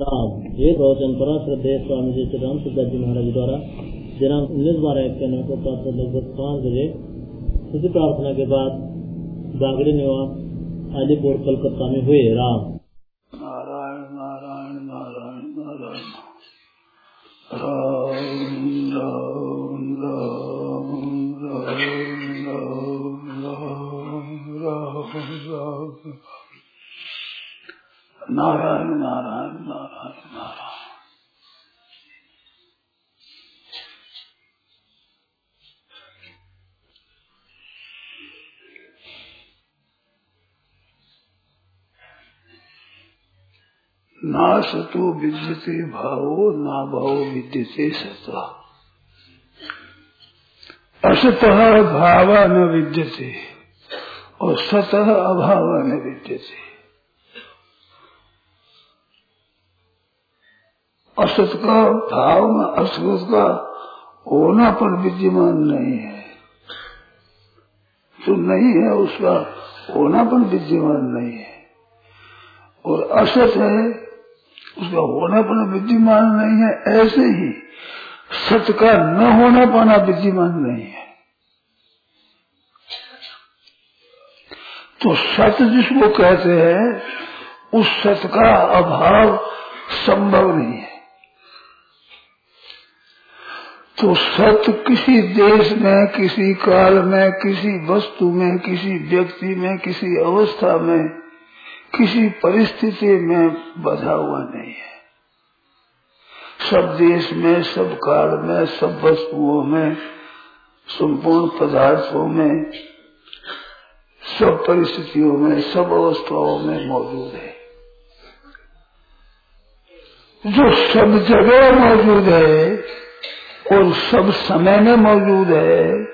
ये पर श्रद्धे स्वामी जी श्री राम सिद्धार्थ जी महाराज द्वारा दिनांक उन्नीस बारह एक इक्यानवे को प्राप्त लगभग पाँच बजे इसी प्रार्थना के बाद बागड़ी निवास, अलीपुर, कलकत्ता में हुए राम। नारायण नारायण नारायण। ना सतो विद्यते भावो ना भावो विद्यते सता। असतः भाव न विद्यते और सतः अभाव न विद्यते। असत का भाव में असत का होना पर विद्यमान नहीं है। जो नहीं है उसका होना पर विद्यमान नहीं है। और असत है उसका होना पाना विद्यमान नहीं है, ऐसे ही सत का न होना पाना विद्यमान नहीं है। तो सत जिसको कहते हैं, उस सत का अभाव संभव नहीं है। तो सत्य किसी देश में, किसी काल में, किसी वस्तु में, किसी व्यक्ति में, किसी अवस्था में किसी परिस्थिति में बधा हुआ नहीं है। सब देश में, सब काल में, सब वस्तुओं में, संपूर्ण पदार्थों में, सब परिस्थितियों में, सब अवस्थाओं में मौजूद है। जो सब जगह मौजूद है और सब समय में मौजूद है।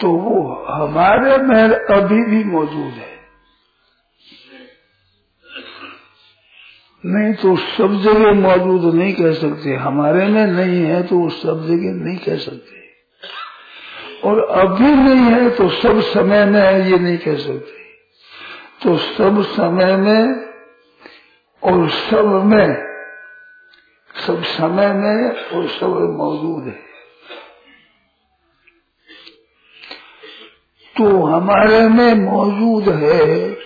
तो वो हमारे में अभी भी मौजूद है। नहीं तो सब जगह मौजूद नहीं कह सकते। हमारे में नहीं है तो वो सब जगह नहीं कह सकते। और अभी नहीं है तो सब समय में है, ये नहीं कह सकते। तो सब समय में और सब में, सब समय में और सब मौजूद है। तो हमारे में मौजूद है,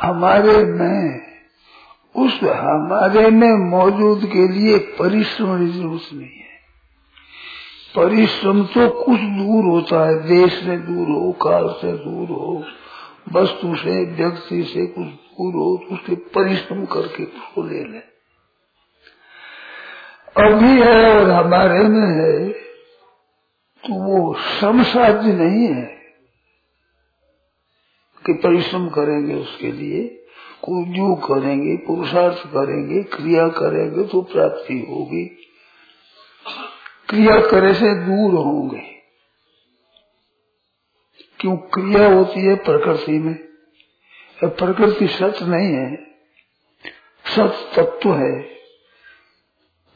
हमारे में, उस हमारे में मौजूद के लिए परिश्रम ज़रूरत नहीं है। परिश्रम तो कुछ दूर होता है, देश से दूर हो, काल से दूर हो, वस्तु से, व्यक्ति से कुछ दूर हो तो उसके परिश्रम करके उसको ले लें। अभी है और हमारे में है तो वो श्रम नहीं है। कि परिश्रम करेंगे उसके लिए जो करेंगे, पुरुषार्थ करेंगे, क्रिया करेंगे तो प्राप्ति होगी। क्रिया करे से दूर होंगे। क्यों? क्रिया होती है प्रकृति में। प्रकृति सच नहीं है, सच तत्व है।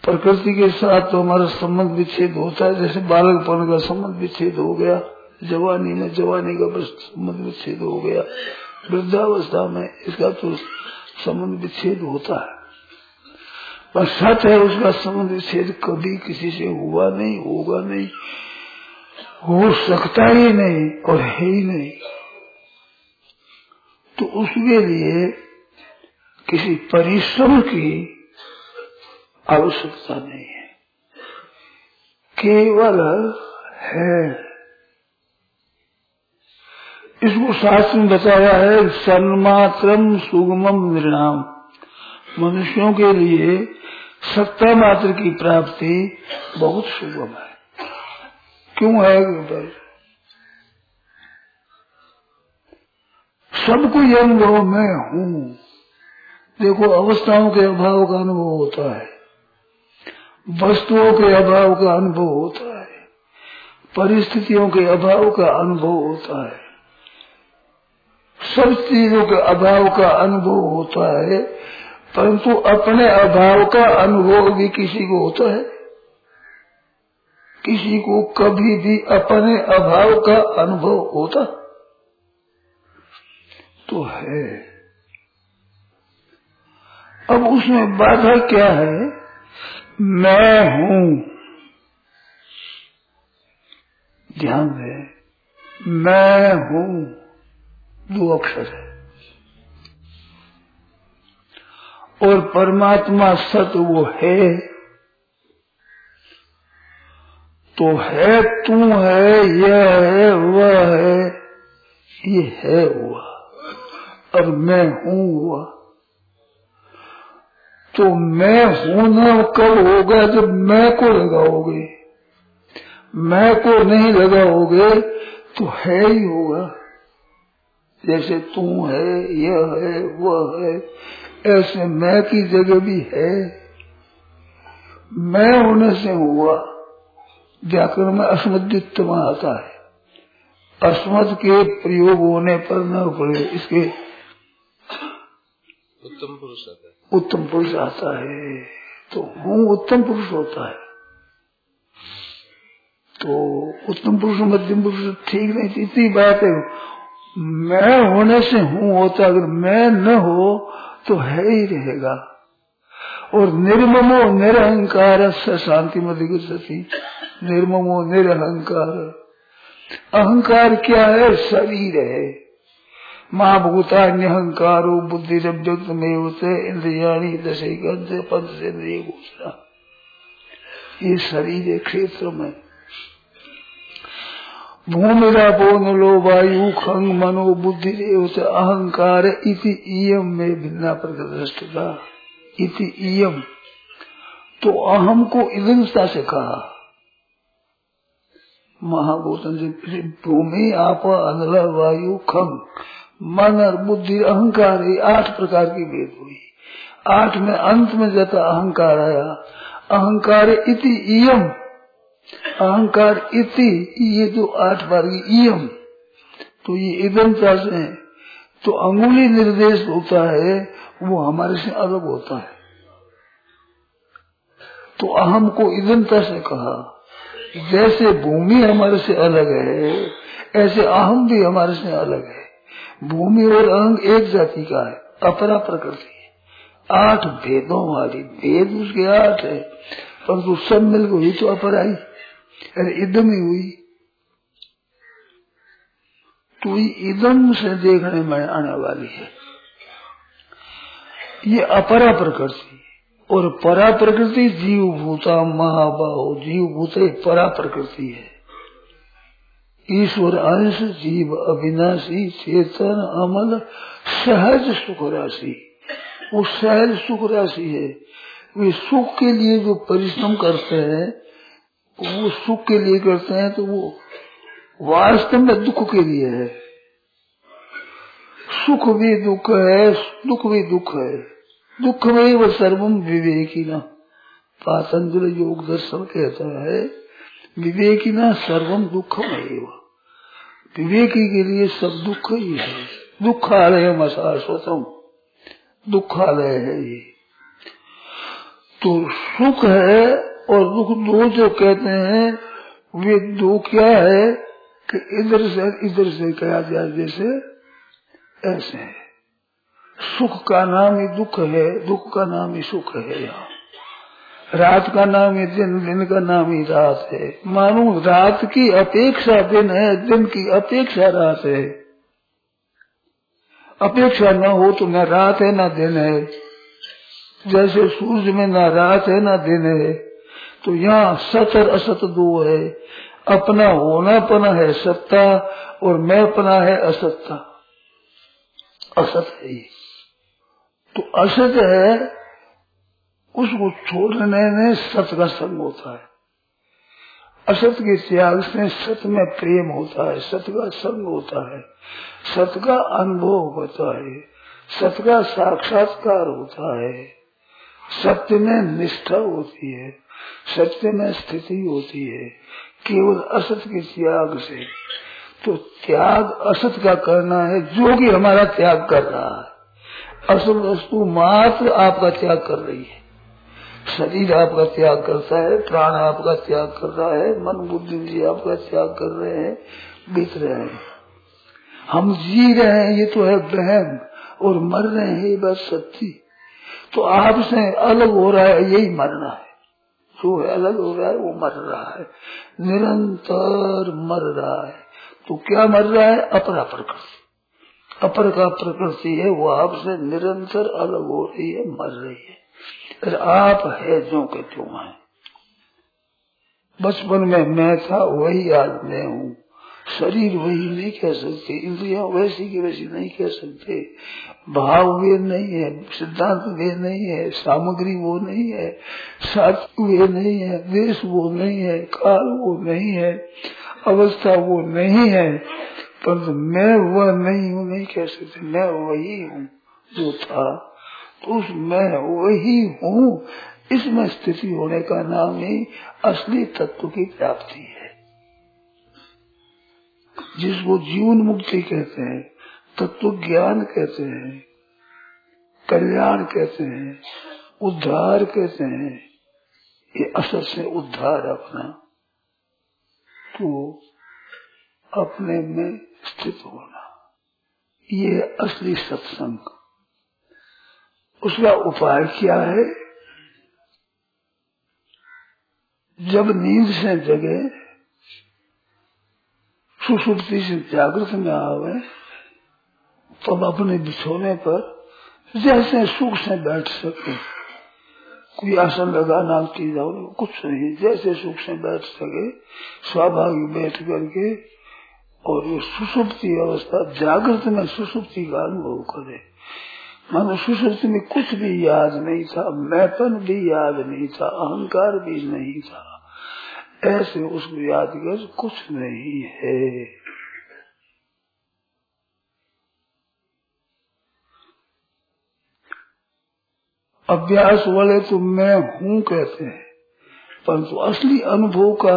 प्रकृति के साथ तो हमारा संबंध विच्छेद होता है, जैसे बालकपन का संबंध विच्छेद हो गया। जवानी में, जवानी का संबंध विच्छेद हो गया। वृद्धावस्था में इसका तो संबंध विच्छेद होता है। पर सच है, उसका संबंध विच्छेद कभी किसी से हुआ नहीं, होगा नहीं, हो सकता ही नहीं और है ही नहीं। तो उसके लिए किसी परिश्रम की आवश्यकता नहीं है। केवल है इसको शास्त्र में बताया है सन्मात्रम सुगमम निर्णाम। मनुष्यों के लिए सत्ता मात्र की प्राप्ति बहुत सुगम है। क्यों है सबको ये अनुभव मैं हूँ। देखो, अवस्थाओं के अभाव का अनुभव होता है। वस्तुओं के अभाव का अनुभव होता है। परिस्थितियों के अभाव का अनुभव होता है। सब चीज़ों के अभाव का अनुभव होता है, परंतु अपने अभाव का अनुभव भी किसी को होता है। किसी को कभी भी अपने अभाव का अनुभव होता तो है। अब उसमें बाधा क्या है? मैं हूँ। ध्यान दे मैं हूँ। दो अक्षर है। और परमात्मा सत वो है। तो है तू है, यह है, वह है, ये है हुआ। और मैं हूँ हुआ। तो मैं होना कब होगा जब मैं को लगाओगे। मैं को नहीं लगाओगे तो है ही होगा। जैसे तू है यह है वह है ऐसे मैं की जगह भी है। मैं होने से हुआ व्याकरण में अस्मद्युत्तम आता है। अस्मद के प्रयोग होने पर न पड़े इसके उत्तम पुरुष आता है। उत्तम पुरुष आता है। तो हूँ उत्तम पुरुष होता है। तो उत्तम पुरुष मध्यम पुरुष ठीक नहीं इतनी बात है। मैं होने से हूँ होता अगर मैं न हो तो है ही रहेगा। और निर्ममो निरहंकार से शांति मध्य सती निर्ममो निरहंकार। अहंकार क्या है? शरीर है। महाभूता निहंकारो बुद्धि व्यक्त में होते इंद्रियाणी दशे पद से इंद्रिय घोषणा ये शरीर है, क्षेत्र में। भूमिरापो नलो वायु खंग मनो बुद्धि अहंकार इति इयम में भिन्ना प्रदृष्टता। इति इयम तो अहम को इदंता से कहा। महाभूतन से भूमि, आप, अनल, वायु, खंग, मन और बुद्धि, अहंकार आठ प्रकार की भेद हुई। आठ में अंत में जाता अहंकार आया, अहंकार इति इयम अहंकार इति, ये जो आठ बार की इयम तो ये इदमता से तो अंगुली निर्देश होता है, वो हमारे से अलग होता है। तो अहम को इदमता से कहा, जैसे भूमि हमारे से अलग है, ऐसे अहम भी हमारे से अलग है। भूमि और अहंग एक जाति का है अपरा प्रकृति आठ भेदों वाली, भेद उसके आठ है, परंतु सब मिल हुई तो अपराई अरे इदम ही हुई। तो इदम से देखने में आने वाली है। ये अपरा प्रकृति और परा प्रकृति जीव भूता महाबाहो। जीव भूत परा प्रकृति है। ईश्वर अंश, जीव अविनाशी, चेतन, अमल, सहज सुख राशि वो सहज सुख राशि है। वे सुख के लिए जो परिश्रम करते हैं वो सुख के लिए करते हैं तो वो वास्तव में दुख के लिए है। सुख भी दुख है, दुख भी दुख है। दुख में वो सर्वम विवेकी न पातंजल योग दर्शन कहता है विवेकी न सर्वम दुख में विवेकी के लिए सब दुख ही है। दुखालय अशाश्वतम दुखालय है ये। तो सुख है और दुख दो जो कहते हैं, वे दो क्या है कि इधर से इधर से कहा जाए, जैसे ऐसे है। सुख का नाम ही दुख है, दुख का नाम ही सुख है यहाँ। रात का नाम ही दिन दिन का नाम ही रात है। मानो रात की अपेक्षा दिन है, दिन की अपेक्षा रात है। अपेक्षा न हो तो न रात है, न दिन है। जैसे सूरज में न रात है, न दिन है। तो यहाँ सत और असत दो है। अपना होनापना है सत्ता और मैं पना है असत्ता। असत है ये। तो असत है, उसको छोड़ने में सत का संग होता है। असत के त्याग से सत में प्रेम होता है, सत का संग होता है। सत का अनुभव होता है, सत का साक्षात्कार होता है। सत्य में निष्ठा होती है। सत्य में स्थिति होती है, केवल असत के त्याग से। तो त्याग असत का करना है, जो कि हमारा त्याग कर रहा है। असत वस्तु मात्र आपका त्याग कर रही है। शरीर आपका त्याग करता है, प्राण आपका त्याग कर रहा है, मन बुद्धि जी आपका त्याग कर रहे हैं, बीत रहे हैं। हम जी रहे हैं, ये तो है बहम और मर रहे हैं, ये बात सच्ची। तो आपसे अलग हो रहा है, यही मरना है। जो है अलग हो रहा है वो मर रहा है। निरंतर मर रहा है। तो क्या मर रहा है? अपरा प्रकृति। अपर का प्रकृति है, वो आपसे निरंतर अलग हो रही है, मर रही है। फिर आप है जो के त्यों है। बचपन में मैं था, वही आज मैं हूँ। शरीर वही नहीं कह सकते, इंद्रिया वैसी की वैसी नहीं कह सकते। भाव वे नहीं है, सिद्धांत वे नहीं है, सामग्री वो नहीं है साथ वे नहीं है देश वो नहीं है, काल वो नहीं है, अवस्था वो नहीं है, परंतु मैं वह नहीं हूँ, नहीं कह सकते। मैं वही हूँ जो था तो उस मैं वही हूँ। इसमें स्थिति होने का नाम ही असली तत्व की प्राप्ति है। जिसको जीवन मुक्ति कहते हैं, तत्व ज्ञान कहते हैं, कल्याण कहते हैं, उद्धार कहते हैं, ये असल से उद्धार अपना तो अपने में स्थित होना, ये असली सत्संग। उसका उपाय क्या है? जब नींद से जगे सुसुप्ति से जागृत में आवे तब अपने बिछोने पर जैसे सुख से बैठ सके कोई आसन लगा ना की जाओ कुछ नहीं जैसे सुख से बैठ सके स्वाभाविक बैठ करके और ये सुसुप्ति अवस्था जागृत में सुसुप्ति का अनुभव करे मानो सुसुप्ति में कुछ भी याद नहीं था मैपन भी याद नहीं था अहंकार भी नहीं था ऐसे उसको याद कर कुछ नहीं है। अभ्यास वाले तो मैं हूँ कहते हैं, परंतु असली अनुभव का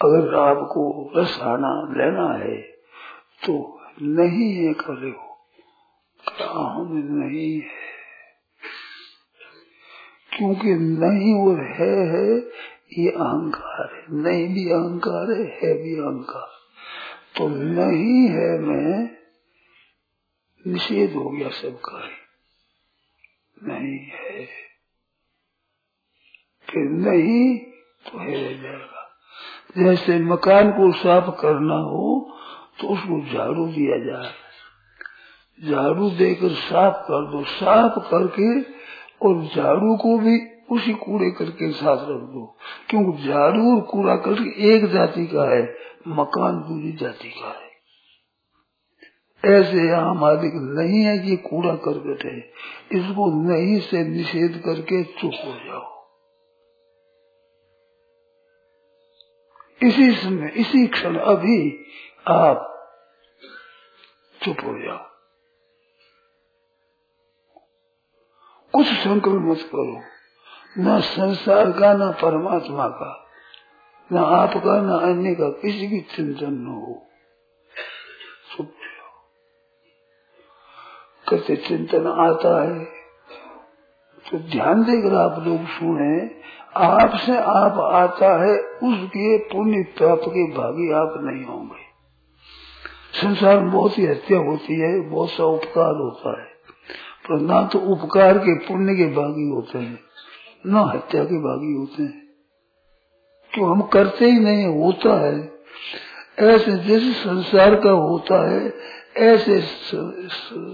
अगर आपको रसाना लेना है तो नहीं है करे हो क्या हम नहीं है। क्योंकि नहीं और है है ये अहंकार है। नहीं भी अहंकार है है भी अहंकार। तो नहीं है मैं, निषेध हो गया सबका नहीं है। कि नहीं तो है रह जाएगा। जैसे मकान को साफ़ करना हो तो उसको झाड़ू दिया जाए। झाड़ू देकर साफ़ कर दो। साफ़ करके और झाड़ू को भी उसी कूड़े करके साथ रख दो। क्योंकि झाड़ू और कूड़ा करके एक जाति का है, मकान दूसरी जाति का है। ऐसे यहाँ मालिक नहीं है कि कूड़ा करकट है इसको नहीं से निषेध करके चुप हो जाओ। इसी समय, इसी क्षण अभी आप चुप हो जाओ। कुछ संकल्प मत करो। न संसार का, न परमात्मा का, न आपका न अन्य का, किसी की चिंतन न हो। कहते चिंतन आता है? तो ध्यान देकर आप लोग सुने, आपसे आप आता है, उसके पुण्य पाप के भागी आप नहीं होंगे। संसार में बहुत ही हत्या होती है, बहुत सा उपकार होता है, पर ना तो उपकार के पुण्य के भागी होते हैं। न हत्या के भागी होते हैं। तो हम करते ही नहीं, होता है। ऐसे जैसे संसार का होता है, ऐसे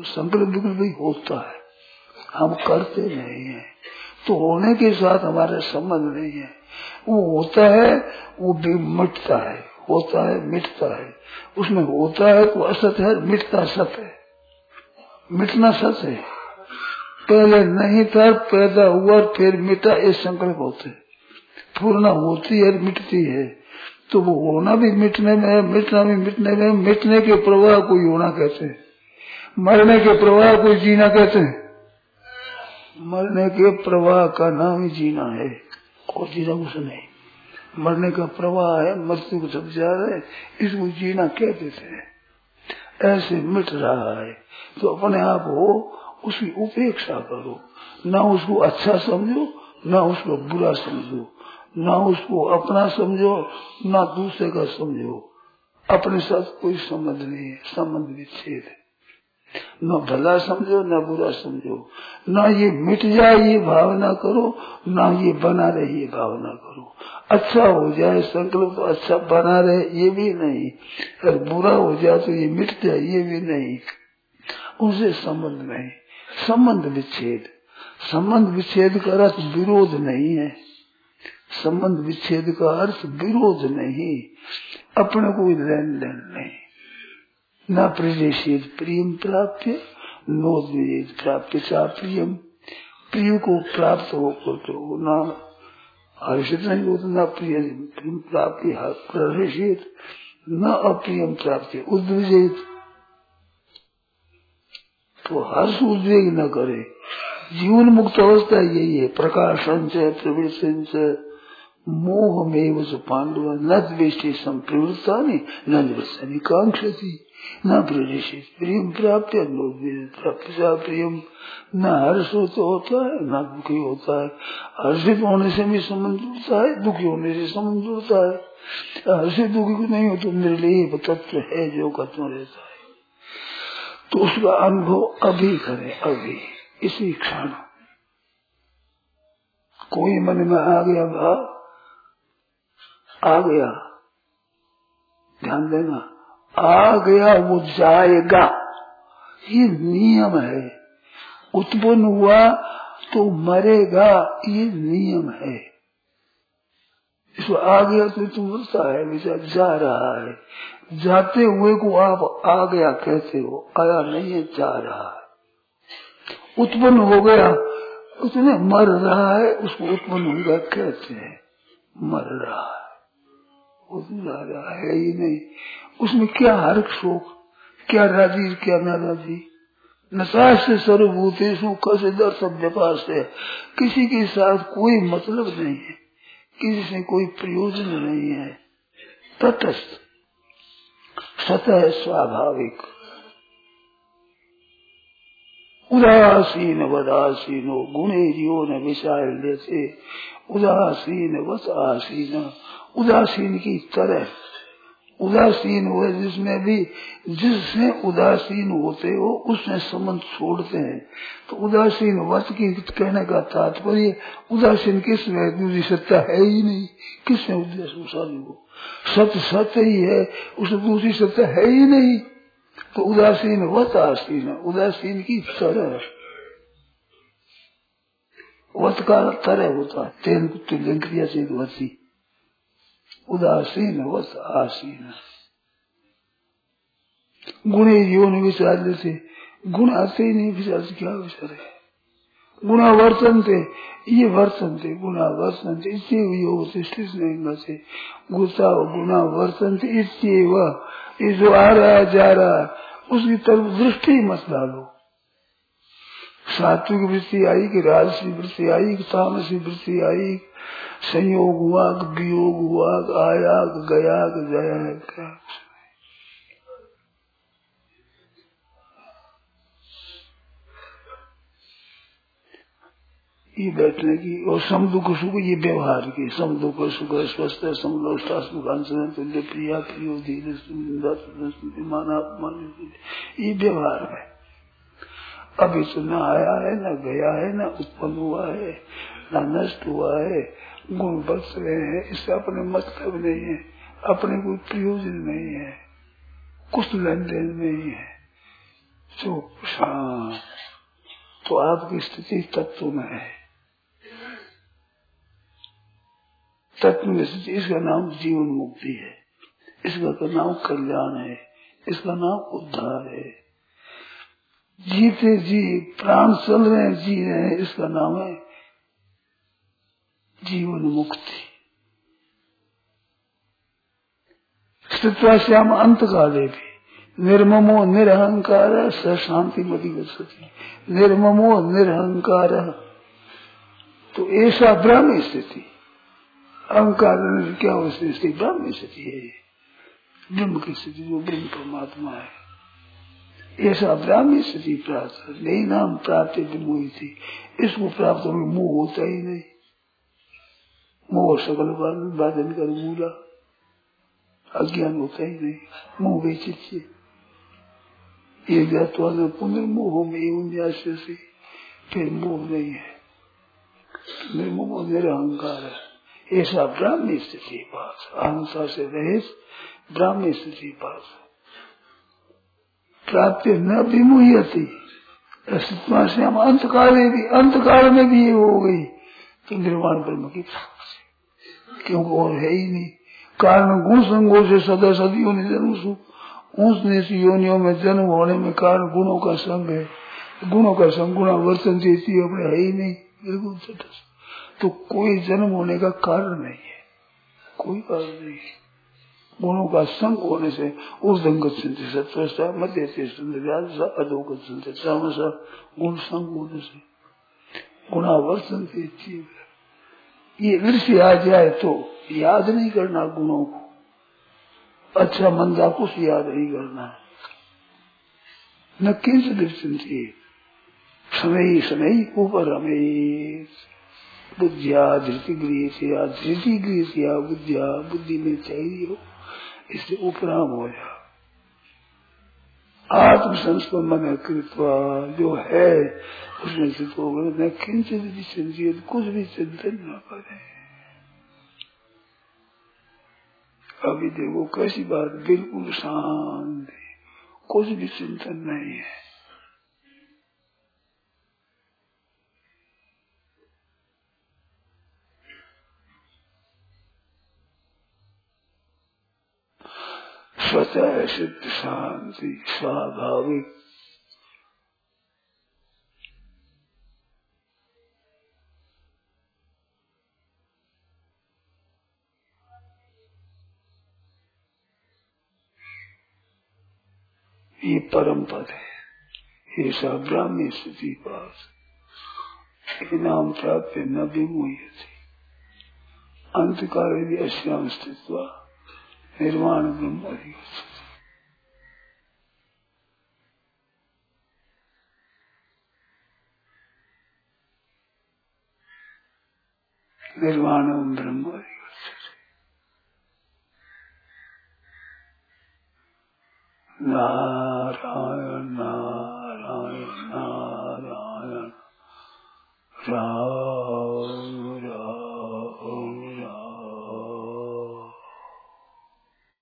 संकल्प विकल्प भी होता है। हम करते नहीं है। तो होने के साथ हमारा संबंध नहीं है। वो होता है, वो भी मिटता है, होता है, मिटता है। उसमें होता है तो असत है मिटता सत है। मिटना सच है। पहले नहीं था, पैदा हुआ फिर मिटा, ये संकल्प होते पूर्ण होती है मिटती है। तो वो होना भी मिटने में है, मिटना भी मिटने में मिटने के प्रवाह को होना कहते मरने के प्रवाह को जीना कहते हैं। मरने के प्रवाह का नाम ही जीना है, और जीना कुछ नहीं। मरने का प्रवाह है, मृत्यु को जा रहे इसको जीना कह देते हैं। ऐसे मिट रहा है। तो अपने आप हो उसकी उपेक्षा करो। ना उसको अच्छा समझो, ना उसको बुरा समझो। ना उसको अपना समझो, ना दूसरे का समझो। अपने साथ कोई संबंध नहीं है, संबंध विच्छेद न भला समझो, न बुरा समझो। न ये मिट जाए ये भावना करो, न ये बना रहे ये भावना करो। अच्छा हो जाए, संकल्प तो अच्छा बना रहे, ये भी नहीं। अगर बुरा हो जाए तो ये मिट जाए, ये भी नहीं। उनसे संबंध नहीं। संबंध विच्छेद। संबंध विच्छेद का अर्थ विरोध नहीं है। संबंध विच्छेद का अर्थ विरोध नहीं। अपने कोई लेन देन नहीं। न प्रदेशित प्रियम प्राप्त नो नोदेद प्राप्त चा प्रियम। प्रिय को प्राप्त हो तो न हर्षित नहीं होता न प्रिय प्राप्ति न अप्रियम प्राप्ति उद्विजित। तो हर्ष उद्वेग न करे। जीवन मुक्त अवस्था यही है। प्रकाशन से प्रवृत्ति से मोह में जो पांडव न द्वेष्टि संप्रवृत्ता न निवसनी कांक्षती न प्रदेशित प्राप्त प्राप्त प्रियम न हर्ष तो होता है, न दुखी होता है। हर्षित होने से भी संबंध जुड़ता है, दुखी होने से संबंध जुड़ता है। हर्षित दुखी नहीं हो तो मेरे लिए तत्व है जो खत्म रहता है। तो उसका अनुभव अभी करे, अभी, इसी क्षण। कोई मन में आ गया भाव आ गया। ध्यान देना, आ गया वो जाएगा। ये नियम है। उत्पन्न हुआ तो मरेगा, ये नियम है। इसको आ गया तो तुम मरता है, जा रहा है। जाते हुए को आप आ गया, कहते हो, आया नहीं है, जा रहा है। उत्पन्न हो गया, उसने मर रहा है, उसको उत्पन्न हो गया, कहते हैं, मर रहा है। उसमें रहा है ही नहीं। उसमें क्या हर्क शोक क्या राज़ी, क्या नाराजी? नशा से सर्वभूत कसे दर्शन व्यापार से किसी के साथ कोई मतलब नहीं है, किसी से कोई प्रयोजन नहीं है। तटस्थ। सतह स्वाभाविक। उदासीन वदासीनो गुणे जीव न विशाल जैसे। उदासीन वसासीन उदासीन की तरह उदासीन हुए, जिसमें भी, जिससे उदासीन होते हो, उसमें संबंध छोड़ते हैं। तो उदासीन वत की कहने का तात्पर्य, उदासीन किसमें दूसरी सत्ता है ही नहीं। किसमें उदासीन हो? सत्य सत्य ही है। उसमें दूसरी सत्ता है ही नहीं। तो उदासीन वत आसीन है उदासीन की तरह। वत का तरह होता है। तेन तुल्य क्रिया से वसी उदासीन वस आसीन गुणे जीवन विचार से गुण आते ही नहीं विचार से क्या विचार है गुणा वर्तन थे, ये वर्तन थे गुणा वर्तन थे, इससे योग से गुस्सा गुणा वर्तन थे, इससे वह जो आ रहा, जा रहा, उसकी तरफ़ दृष्टि मत डालो। सात्विक वृत्ति आई, कि राजसी वृत्ति आई, कि तामसी वृत्ति आई, संयोग हुआ वियोग हुआ आया गया गया क्या ये बैठने की, और सम दुख सुख, ये व्यवहार की, सम दुख सुख, स्वस्थ तुल्य प्रिया, प्रियो, धीरे माना ये व्यवहार है। अभी न आया है, न गया है, न उत्पन्न हुआ है, न नष्ट हुआ है। गुण बस रहे हैं इससे अपने मतलब नहीं है, अपने कोई प्रयोजन नहीं है, कुछ लेन देन नहीं है। जो तो आपकी स्थिति तत्व में है। तत्व में स्थिति, इसका नाम जीवन मुक्ति है। इसका नाम कल्याण है। इसका नाम उद्धार है। जीते जी, प्राण चल रहे जी रहे हैं, इसका नाम है जीवन मुक्ति। श्याम अंत काले भी। निर्ममो निरहंकार स शांति मती गति निर्ममो निरहंकार। तो ऐसा ब्रह्म स्थिति, अहंकार क्या हो स्थिति? ब्रह्म स्थिति है। ब्रह्म की स्थिति जो ब्रह्म परमात्मा है। ऐसा ब्राह्मी स्थिति प्राप्त नहीं नाम प्राप्त मोही थी इसको प्राप्त होने मुँह होता ही नहीं मोह सकल बाधन कर मूला अज्ञान होता ही नहीं मोह वैचित्य ये ज्ञातवा पुनर्मोह में से फिर मोह नहीं है निर्मोह निरहंकार है ऐसा ब्राह्मी स्थिति पास अहंसा से रहित ब्राह्मी स्थिति पास प्राप्ति न विमुहती अस्तित्व से हम अंतकाल में भी, अंतकाल में भी ये हो गई। तो निर्वाण ब्रह्म की प्राप्ति। क्योंकि और है ही नहीं। कारण गुण संगो से सदा सदियों ने जन्म नीच योनियों में जन्म होने में कारण गुणों का संग है। गुणों का संग गुणा वर्तन देती अपने है ही नहीं। बिल्कुल तो कोई जन्म होने का कारण नहीं है। कोई कारण नहीं है। गुणों का संग होने से, उस दंगत सुनते सत्वस्था मध्य अधोगत सुनते तामसा गुण संग होने से। गुणावर्तन ये ईर्ष्य आ जाए तो याद नहीं करना गुणों को। अच्छा मंदा कुछ याद नहीं करना न किंच दर्शन समय समय ऊपर रमेश बुद्धिया धृति गृह धृति गृह बुद्धिया बुद्धि में चाहिए हो। इससे उपराम हो जा आत्म संस्कृत मन कृपा जो है उसमें गए न किंचित भी चिंतित कुछ भी चिंतन न करे अभी देखो, कैसी बात, बिल्कुल शांति। कुछ भी चिंतन नहीं है। स्वतः सिद्ध शांति स्वाभाविक। ये परम पद है। ये सब ब्राह्मी स्थिति पास। नाम प्राप्त न विमुह अंत काल यदि अश्याम स्थित निर्माण ब्रह्म निर्वाण ब्रह्म नारायण नारायण नारायण राम।